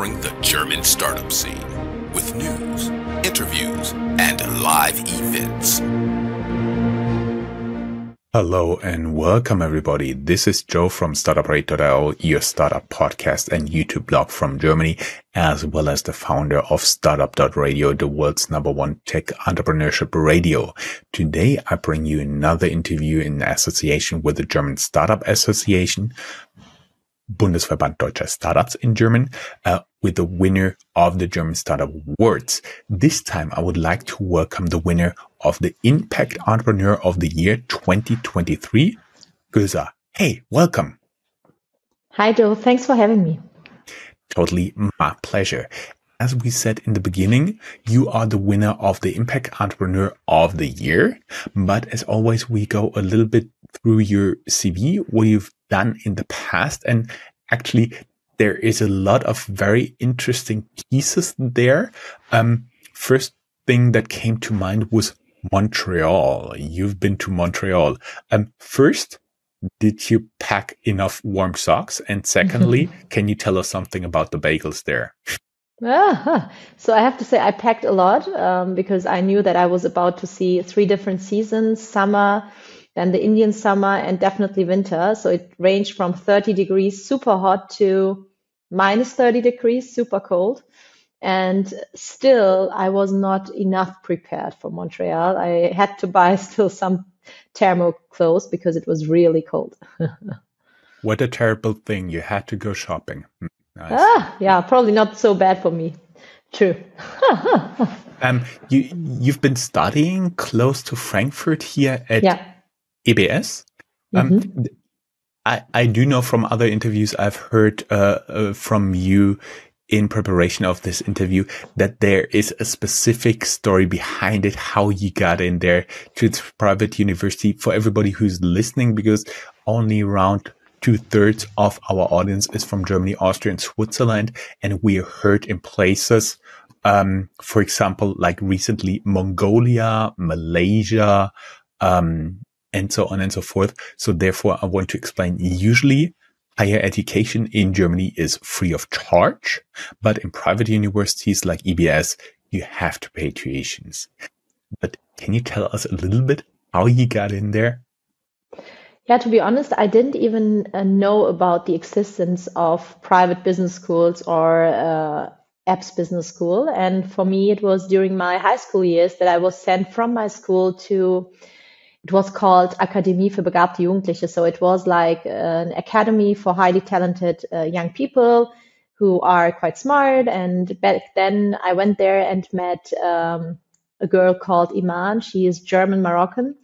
covering the German startup scene with news, interviews, and live events. Hello and welcome everybody. This is Joe from Startuprad.io, your startup podcast and YouTube blog from Germany, as well as the founder of Startup.radio, the world's number one tech entrepreneurship radio. Today, I bring you another interview in association with the German Startup Association, Bundesverband Deutscher Startups in German, uh, with the winner of the German Startup Awards. This time, I would like to welcome the winner of the Impact Entrepreneur of the Year 2023, Göza. Hey, welcome. Hi, Joe. Thanks for having me. Totally my pleasure. As we said in the beginning, you are the winner of the Impact Entrepreneur of the Year. But as always, we go a little bit through your CV, what you've done in the past. And actually, there is a lot of very interesting pieces there. Um, first thing that came to mind was Montreal. You've been to Montreal. Um, first, did you pack enough warm socks? And secondly, can you tell us something about the bagels there? Ah, so I have to say I packed a lot um, because I knew that I was about to see three different seasons: summer, then the Indian summer, and definitely winter. So it ranged from 30 degrees, super hot, to minus 30 degrees, super cold. And still, I was not enough prepared for Montreal. I had to buy still some thermal clothes because it was really cold. what a terrible thing! You had to go shopping. Hmm. Nice. Ah, yeah, probably not so bad for me. True. um, you you've been studying close to Frankfurt here at yeah. EBS. Um, mm-hmm. I I do know from other interviews I've heard uh, uh, from you in preparation of this interview that there is a specific story behind it, how you got in there to its private university for everybody who's listening, because only around two thirds of our audience is from Germany, Austria, and Switzerland. And we are heard in places, um, for example, like recently Mongolia, Malaysia, um, and so on and so forth. So therefore, I want to explain usually higher education in Germany is free of charge, but in private universities like EBS, you have to pay tuitions. But can you tell us a little bit how you got in there? Yeah, to be honest, I didn't even uh, know about the existence of private business schools or uh, EBS business school. And for me, it was during my high school years that I was sent from my school to, it was called Akademie für begabte Jugendliche. So it was like an academy for highly talented uh, young people who are quite smart. And back then I went there and met um, a girl called Iman. She is German Moroccan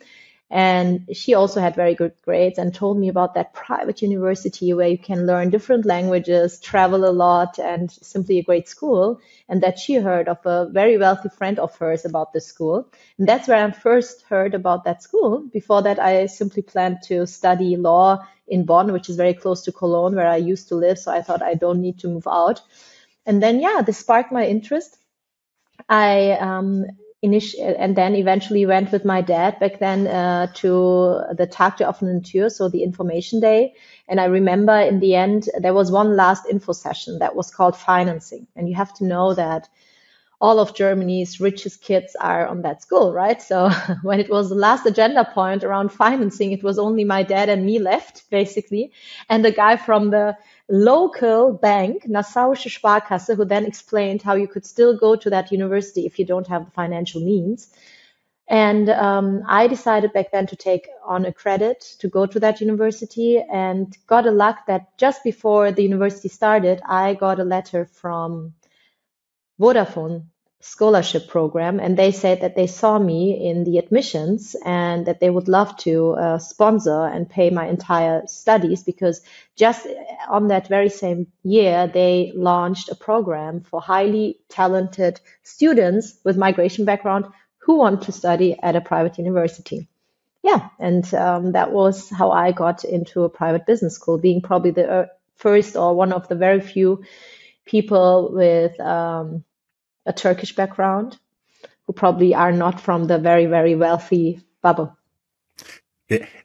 and she also had very good grades and told me about that private university where you can learn different languages, travel a lot, and simply a great school. And that she heard of a very wealthy friend of hers about this school. And that's where I first heard about that school. Before that, I simply planned to study law in Bonn, which is very close to Cologne, where I used to live. So I thought I don't need to move out. And then, yeah, this sparked my interest. I um, and then eventually went with my dad back then uh, to the Tag der offenen Tür, so the information day. And I remember in the end, there was one last info session that was called financing. And you have to know that all of Germany's richest kids are on that school, right? So when it was the last agenda point around financing, it was only my dad and me left, basically. And the guy from the local bank, Nassauische Sparkasse, who then explained how you could still go to that university if you don't have the financial means. And um, I decided back then to take on a credit to go to that university and got a luck that just before the university started, I got a letter from Vodafone scholarship program and they said that they saw me in the admissions and that they would love to uh, sponsor and pay my entire studies because just on that very same year they launched a program for highly talented students with migration background who want to study at a private university. Yeah and um, that was how i got into a private business school being probably the uh, first or one of the very few people with um, a Turkish background who probably are not from the very, very wealthy bubble.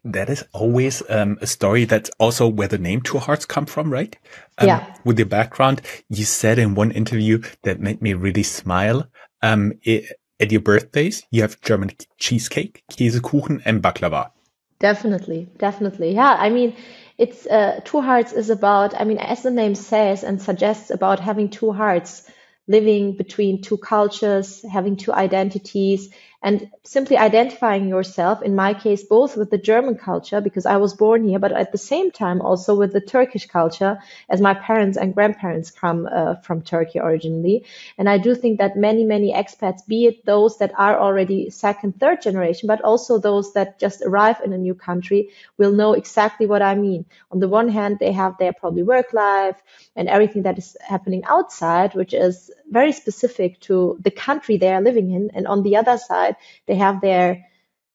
That is always um, a story that's also where the name Two Hearts come from, right? Um, yeah. With your background, you said in one interview that made me really smile. Um, it, at your birthdays, you have German cheesecake, Käsekuchen, and baklava. Definitely, definitely. Yeah, I mean, it's uh, Two Hearts is about. I mean, as the name says and suggests, about having two hearts living between two cultures, having two identities, and simply identifying yourself, in my case, both with the German culture, because I was born here, but at the same time also with the Turkish culture, as my parents and grandparents come uh, from Turkey originally. And I do think that many, many expats, be it those that are already second, third generation, but also those that just arrive in a new country, will know exactly what I mean. On the one hand, they have their probably work life and everything that is happening outside, which is very specific to the country they are living in. And on the other side, they have their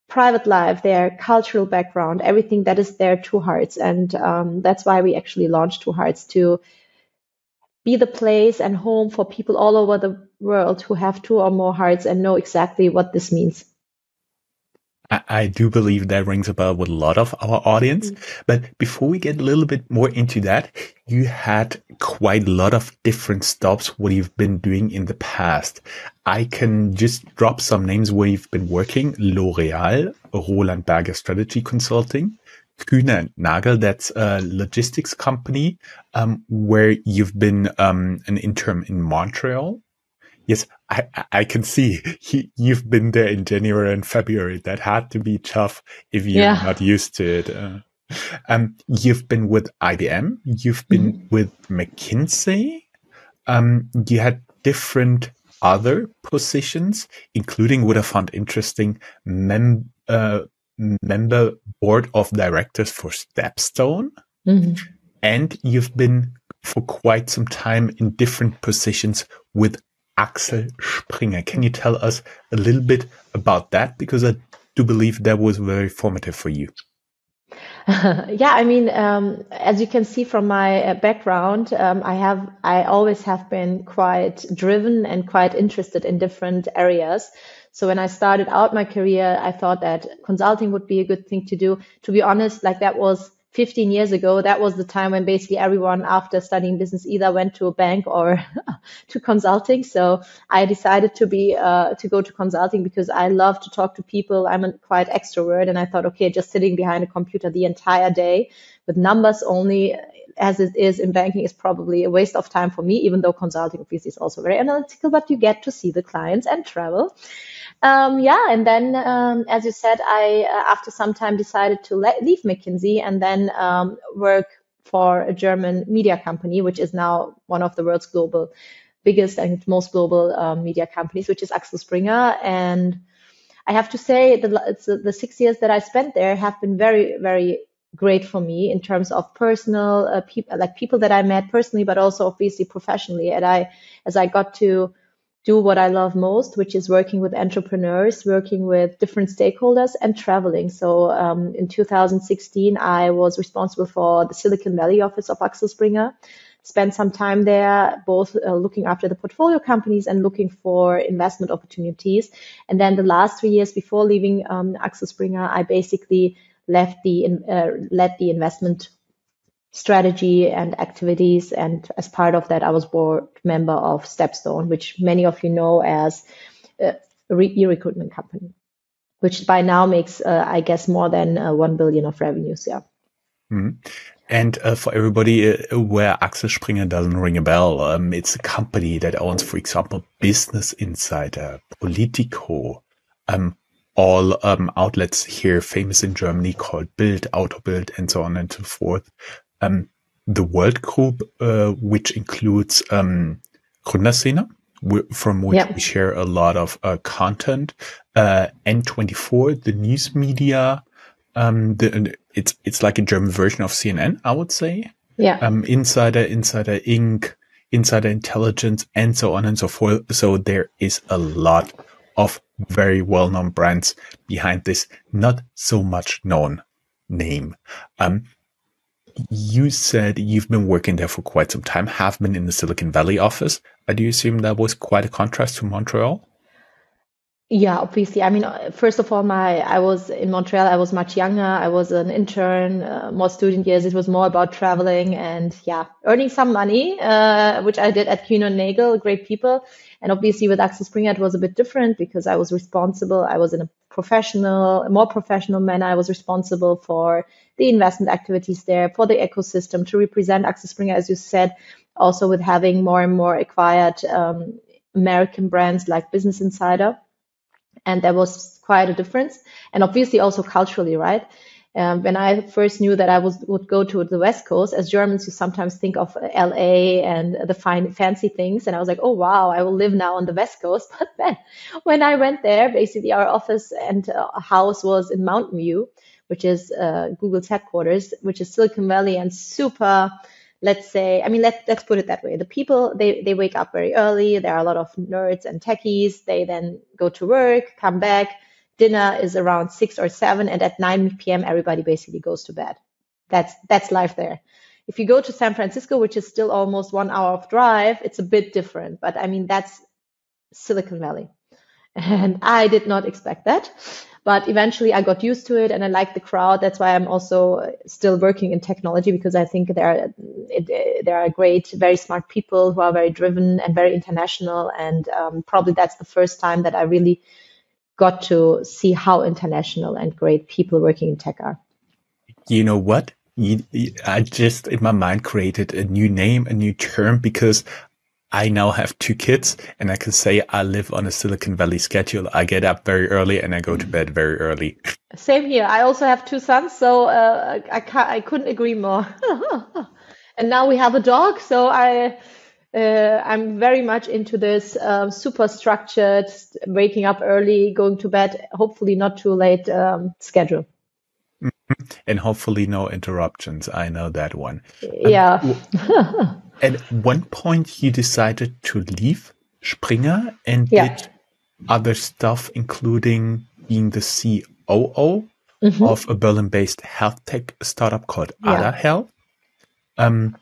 private life, their cultural background, everything that is their Two Hearts. And um, that's why we actually launched Two Hearts to be the place and home for people all over the world who have two or more hearts and know exactly what this means. I, I do believe that rings a bell with a lot of our audience. Mm-hmm. But before we get a little bit more into that, you had quite a lot of different stops what you've been doing in the past. I can just drop some names where you've been working. L'Oreal, Roland Berger Strategy Consulting, Kühne Nagel, that's a logistics company, um, where you've been, um, an intern in Montreal. Yes, I, I can see he, you've been there in January and February. That had to be tough if you're yeah. not used to it. Uh, um, you've been with IBM. You've been mm-hmm. with McKinsey. Um, you had different other positions, including what I found interesting, mem- uh, member board of directors for Stepstone. Mm-hmm. And you've been for quite some time in different positions with Axel Springer. Can you tell us a little bit about that? Because I do believe that was very formative for you. yeah, I mean, um, as you can see from my uh, background, um, I have, I always have been quite driven and quite interested in different areas. So when I started out my career, I thought that consulting would be a good thing to do. To be honest, like that was 15 years ago, that was the time when basically everyone after studying business either went to a bank or to consulting. So I decided to be, uh, to go to consulting because I love to talk to people. I'm a quite extrovert and I thought, okay, just sitting behind a computer the entire day with numbers only as it is in banking is probably a waste of time for me, even though consulting obviously is also very analytical, but you get to see the clients and travel. Um, yeah, and then um, as you said, I uh, after some time decided to le- leave McKinsey and then um, work for a German media company, which is now one of the world's global biggest and most global um, media companies, which is Axel Springer. And I have to say the, the six years that I spent there have been very, very great for me in terms of personal uh, people, like people that I met personally, but also obviously professionally. And I, as I got to do what I love most, which is working with entrepreneurs, working with different stakeholders, and traveling. So um, in 2016, I was responsible for the Silicon Valley office of Axel Springer. Spent some time there, both uh, looking after the portfolio companies and looking for investment opportunities. And then the last three years before leaving um, Axel Springer, I basically left the uh, led the investment strategy and activities. And as part of that, I was board member of Stepstone, which many of you know as a e-recruitment company, which by now makes, uh, I guess, more than uh, 1 billion of revenues. Yeah. Mm-hmm. And uh, for everybody uh, where Axel Springer doesn't ring a bell, um, it's a company that owns, for example, Business Insider, Politico, um, all um, outlets here famous in Germany called Bild, Autobild, and so on and so forth um, the World Group, uh, which includes um, Gründerszene, from which yep. we share a lot of uh, content. Uh, N24, the news media, um, the, it's it's like a German version of CNN, I would say. Yeah. Um, Insider, Insider Inc., Insider Intelligence, and so on and so forth. So there is a lot of very well-known brands behind this not so much known name. Um, you said you've been working there for quite some time, have been in the Silicon Valley office. I do assume that was quite a contrast to Montreal? Yeah, obviously. I mean, uh, first of all, my I was in Montreal. I was much younger. I was an intern, uh, more student years. It was more about traveling and yeah, earning some money, uh, which I did at Kuehne Nagel. Great people, and obviously with Axel Springer it was a bit different because I was responsible. I was in a professional, a more professional manner. I was responsible for the investment activities there, for the ecosystem, to represent Axel Springer, as you said, also with having more and more acquired um, American brands like Business Insider and there was quite a difference and obviously also culturally right um, when I first knew that I was, would go to the West Coast, as Germans, you sometimes think of LA and the fine, fancy things. And I was like, oh, wow, I will live now on the West Coast. But then when I went there, basically our office and uh, house was in Mountain View, which is uh, Google's headquarters, which is Silicon Valley and super let's say, I mean, let, let's put it that way. The people, they, they wake up very early. There are a lot of nerds and techies. They then go to work, come back. Dinner is around six or seven. And at 9 p.m., everybody basically goes to bed. That's, that's life there. If you go to San Francisco, which is still almost one hour of drive, it's a bit different. But I mean, that's Silicon Valley. And I did not expect that. But eventually I got used to it and I like the crowd. That's why I'm also still working in technology because I think there are, it, there are great, very smart people who are very driven and very international. And um, probably that's the first time that I really got to see how international and great people working in tech are. You know what? I just in my mind created a new name, a new term because I now have two kids and I can say I live on a Silicon Valley schedule. I get up very early and I go to bed very early. Same here. I also have two sons, so uh, I can't, I couldn't agree more. and now we have a dog, so I uh, I'm very much into this um, super structured, waking up early, going to bed, hopefully not too late um, schedule. And hopefully no interruptions. I know that one. Yeah. Um, at one point you decided to leave Springer and yeah. did other stuff, including being the COO mm-hmm. of a Berlin-based health tech startup called yeah. Health. Um,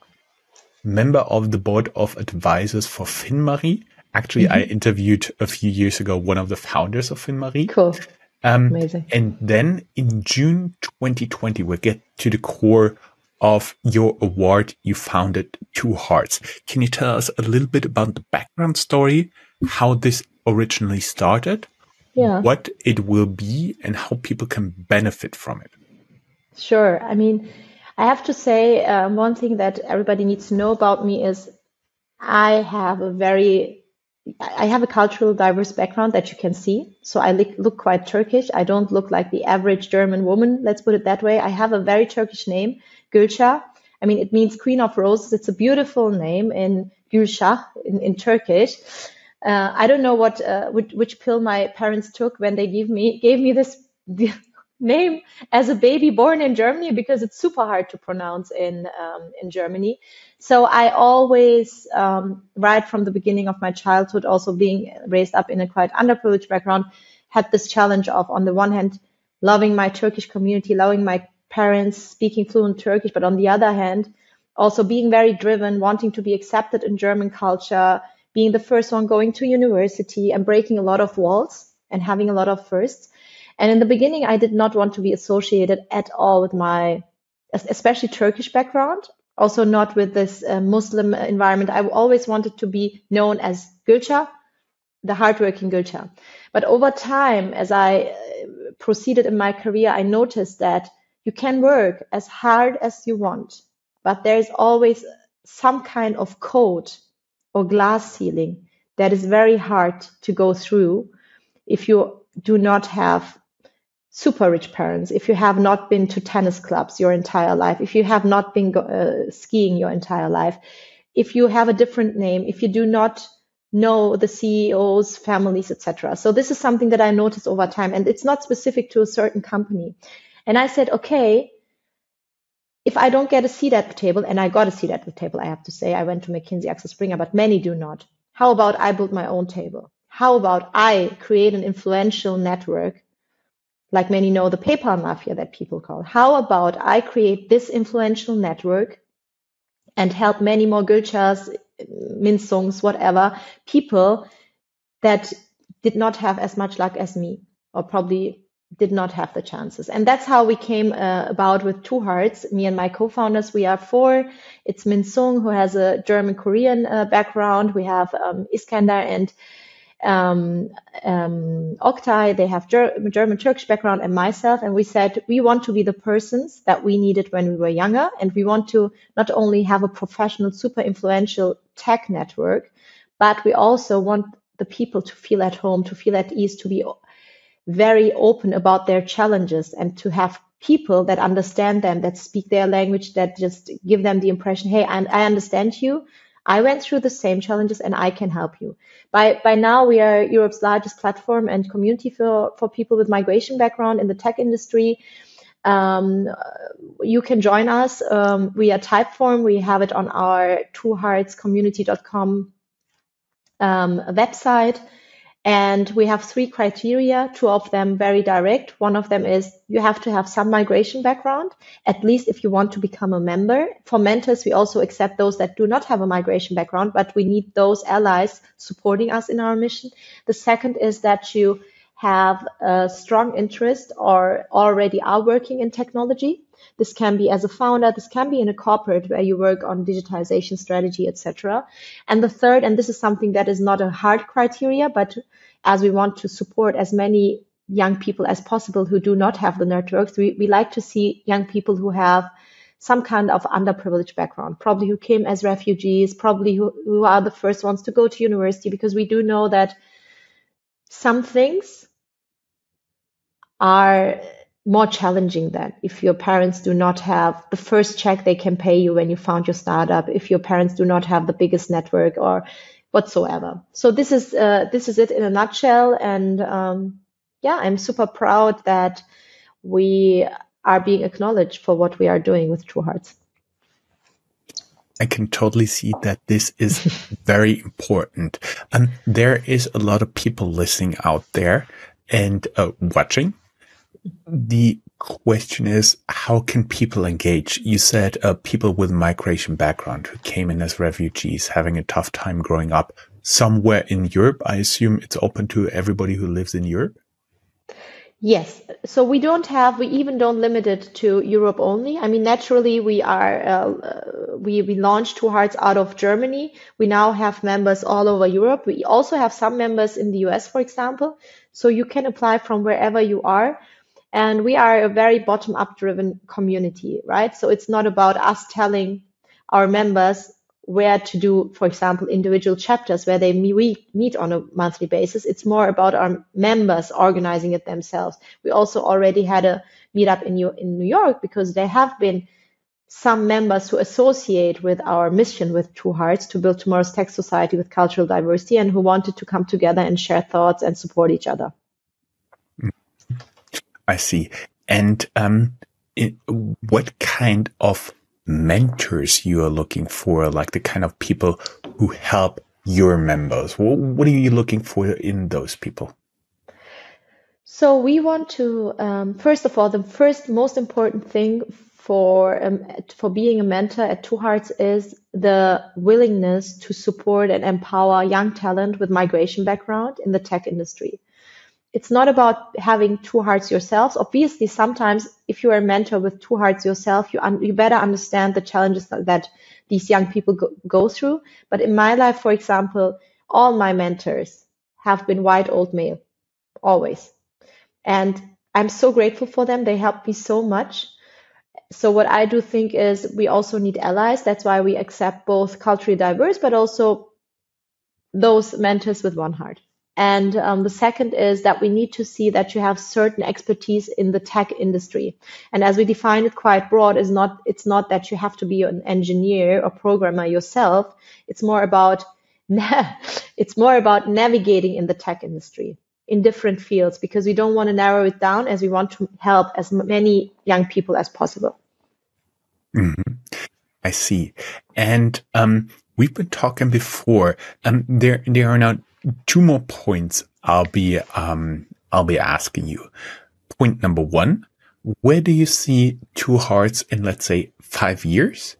member of the board of advisors for FinMarie. Actually, mm-hmm. I interviewed a few years ago one of the founders of FinMarie. Cool. Um, Amazing. And then in June 2020, we'll get to the core of your award, you founded Two Hearts. Can you tell us a little bit about the background story, how this originally started, yeah. what it will be, and how people can benefit from it? Sure. I mean, I have to say, um, one thing that everybody needs to know about me is I have a very I have a cultural diverse background that you can see. So I look, quite Turkish. I don't look like the average German woman. Let's put it that way. I have a very Turkish name. Gülşah. I mean, it means Queen of Roses. It's a beautiful name in Gülşah in, in Turkish. Uh, I don't know what uh, which, which, pill my parents took when they gave me gave me this name as a baby born in Germany because it's super hard to pronounce in um, in Germany. So I always, um, right from the beginning of my childhood, also being raised up in a quite underprivileged background, had this challenge of, on the one hand, loving my Turkish community, loving my parents speaking fluent Turkish, but on the other hand, also being very driven, wanting to be accepted in German culture, being the first one going to university and breaking a lot of walls and having a lot of firsts. And in the beginning, I did not want to be associated at all with my, especially Turkish background, also not with this uh, Muslim environment. I always wanted to be known as Gülşah, the hardworking Gülşah. But over time, as I uh, proceeded in my career, I noticed that you can work as hard as you want, but there is always some kind of code or glass ceiling that is very hard to go through if you do not have super rich parents, if you have not been to tennis clubs your entire life, if you have not been uh, skiing your entire life, if you have a different name, if you do not know the CEOs, families, etc. So this is something that I noticed over time, and it's not specific to a certain company. And I said, okay, if I don't get a seat at the table, and I got a seat at the table, I have to say, I went to McKinsey Axel Springer, but many do not. How about I build my own table? How about I create an influential network, like many know the PayPal mafia that people call? How about I create this influential network and help many more Gülşahs, Minsungs, whatever, people that did not have as much luck as me, or probably did not have the chances. And that's how we came uh, about with Two Hearts. Me and my co-founders, we are four. It's Min Sung, who has a German Korean uh, background. We have um, Iskandar and um, um, Oktay, they have Ger- German Turkish background, and myself. And we said we want to be the persons that we needed when we were younger, and we want to not only have a professional, super influential tech network, but we also want the people to feel at home, to feel at ease, to be very open about their challenges, and to have people that understand them, that speak their language, that just give them the impression, hey, and I understand you. I went through the same challenges and I can help you. By, by now, we are Europe's largest platform and community for, for people with migration background in the tech industry. Um, you can join us. Um, we are Typeform. We have it on our twoheartscommunity.com um, website. And we have three criteria, two of them very direct. One of them is you have to have some migration background, at least if you want to become a member. For mentors, we also accept those that do not have a migration background, but we need those allies supporting us in our mission. The second is that you have a strong interest or already are working in technology. This can be as a founder, this can be in a corporate where you work on digitization strategy, etc. And the third, and this is something that is not a hard criteria, but as we want to support as many young people as possible who do not have the networks, we, we like to see young people who have some kind of underprivileged background, probably who came as refugees, probably who, who are the first ones to go to university, because we do know that some things are more challenging than if your parents do not have the first check they can pay you when you found your startup, if your parents do not have the biggest network or whatsoever. So this is uh, this is it in a nutshell. And um, yeah, I'm super proud that we are being acknowledged for what we are doing with Two Hearts. I can totally see that this is very important. And there is a lot of people listening out there and uh, watching. The question is, how can people engage? You said uh, people with migration background who came in as refugees, having a tough time growing up somewhere in Europe. I assume it's open to everybody who lives in Europe. Yes. So we don't have, we even don't limit it to Europe only. I mean, naturally, we are, uh, we, we launched Two Hearts out of Germany. We now have members all over Europe. We also have some members in the US, for example. So you can apply from wherever you are. And we are a very bottom up driven community, right? So it's not about us telling our members where to do, for example, individual chapters where they meet, on a monthly basis. It's more about our members organizing it themselves. We also already had a meetup in New, in New York because there have been some members who associate with our mission with Two Hearts to build tomorrow's tech society with cultural diversity and who wanted to come together and share thoughts and support each other. I see. And um, it, what kind of mentors you are looking for, like the kind of people who help your members? What, what are you looking for in those people? So we want to, um, first of all, the first most important thing for um, for being a mentor at Two Hearts is the willingness to support and empower young talent with migration background in the tech industry it's not about having two hearts yourselves. Obviously, sometimes if you are a mentor with two hearts yourself, you un- you better understand the challenges that, that these young people go, go through. But in my life, for example, all my mentors have been white old male, always, and I'm so grateful for them. They helped me so much. So what I do think is we also need allies. That's why we accept both culturally diverse, but also those mentors with one heart. And um, the second is that we need to see that you have certain expertise in the tech industry. And as we define it quite broad, is not it's not that you have to be an engineer or programmer yourself. It's more about it's more about navigating in the tech industry in different fields because we don't want to narrow it down as we want to help as many young people as possible. Mm-hmm. I see. And um, we've been talking before. Um, there there are now two more points I'll be um, I'll be asking you. Point number one, where do you see Two Hearts in let's say five years?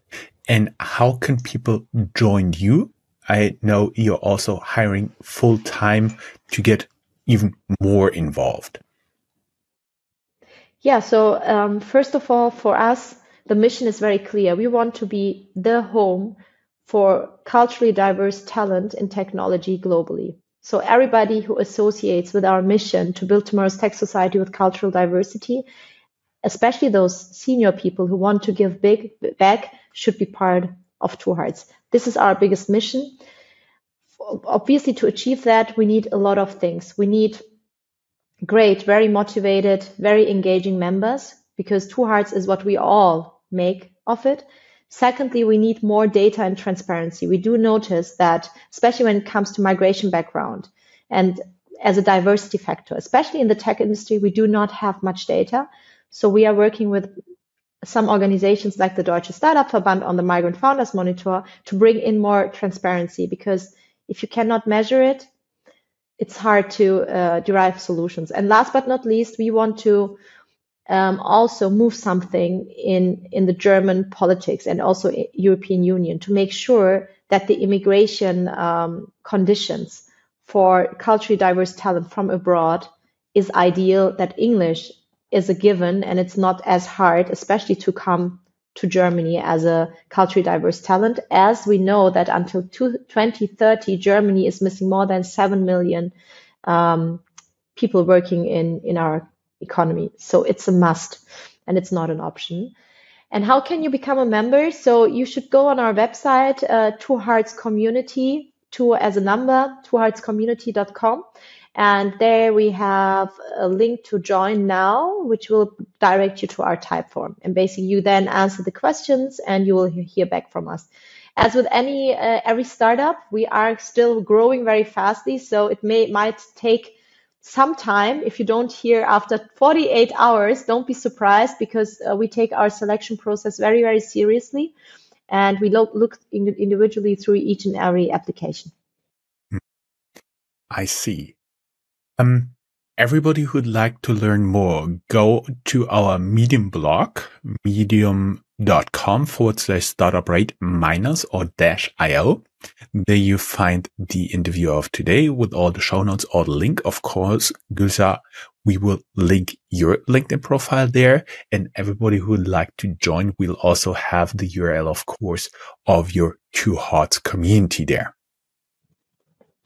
And how can people join you? I know you're also hiring full time to get even more involved? Yeah, so um, first of all, for us, the mission is very clear. We want to be the home for culturally diverse talent in technology globally. So everybody who associates with our mission to build tomorrow's tech society with cultural diversity, especially those senior people who want to give big back, should be part of Two Hearts. This is our biggest mission. Obviously, to achieve that, we need a lot of things. We need great, very motivated, very engaging members because Two Hearts is what we all make of it. Secondly, we need more data and transparency. We do notice that, especially when it comes to migration background and as a diversity factor, especially in the tech industry, we do not have much data. So we are working with some organizations like the Deutsche Startup Verband on the Migrant Founders Monitor to bring in more transparency because if you cannot measure it, it's hard to uh, derive solutions. And last but not least, we want to um, also move something in in the German politics and also European Union to make sure that the immigration um, conditions for culturally diverse talent from abroad is ideal. That English is a given and it's not as hard, especially to come to Germany as a culturally diverse talent, as we know that until 2030, Germany is missing more than 7 million um, people working in, in our economy. So it's a must and it's not an option. And how can you become a member? So you should go on our website, uh, Two Hearts Community, two as a number, twoheartscommunity.com. And there we have a link to join now, which will direct you to our type form. And basically you then answer the questions and you will hear back from us. As with any, uh, every startup, we are still growing very fastly. So it may, might take some time. If you don't hear after 48 hours, don't be surprised because uh, we take our selection process very, very seriously. And we look, look individually through each and every application. I see. Um, everybody who'd like to learn more, go to our Medium blog, medium.com forward slash startuprad minus or dash IO. There you find the interview of today with all the show notes or the link. Of course, Gülsa, we will link your LinkedIn profile there and everybody who would like to join will also have the URL, of course, of your Two Hearts community there.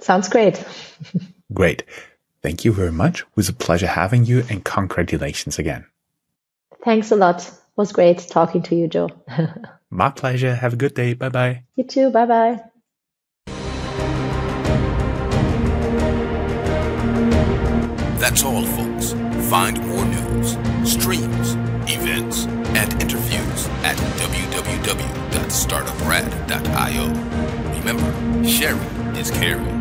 Sounds great. great. Thank you very much. It was a pleasure having you and congratulations again. Thanks a lot. It was great talking to you, Joe. My pleasure. Have a good day. Bye bye. You too. Bye bye. That's all, folks. Find more news, streams, events, and interviews at www.startuprad.io. Remember, sharing is caring.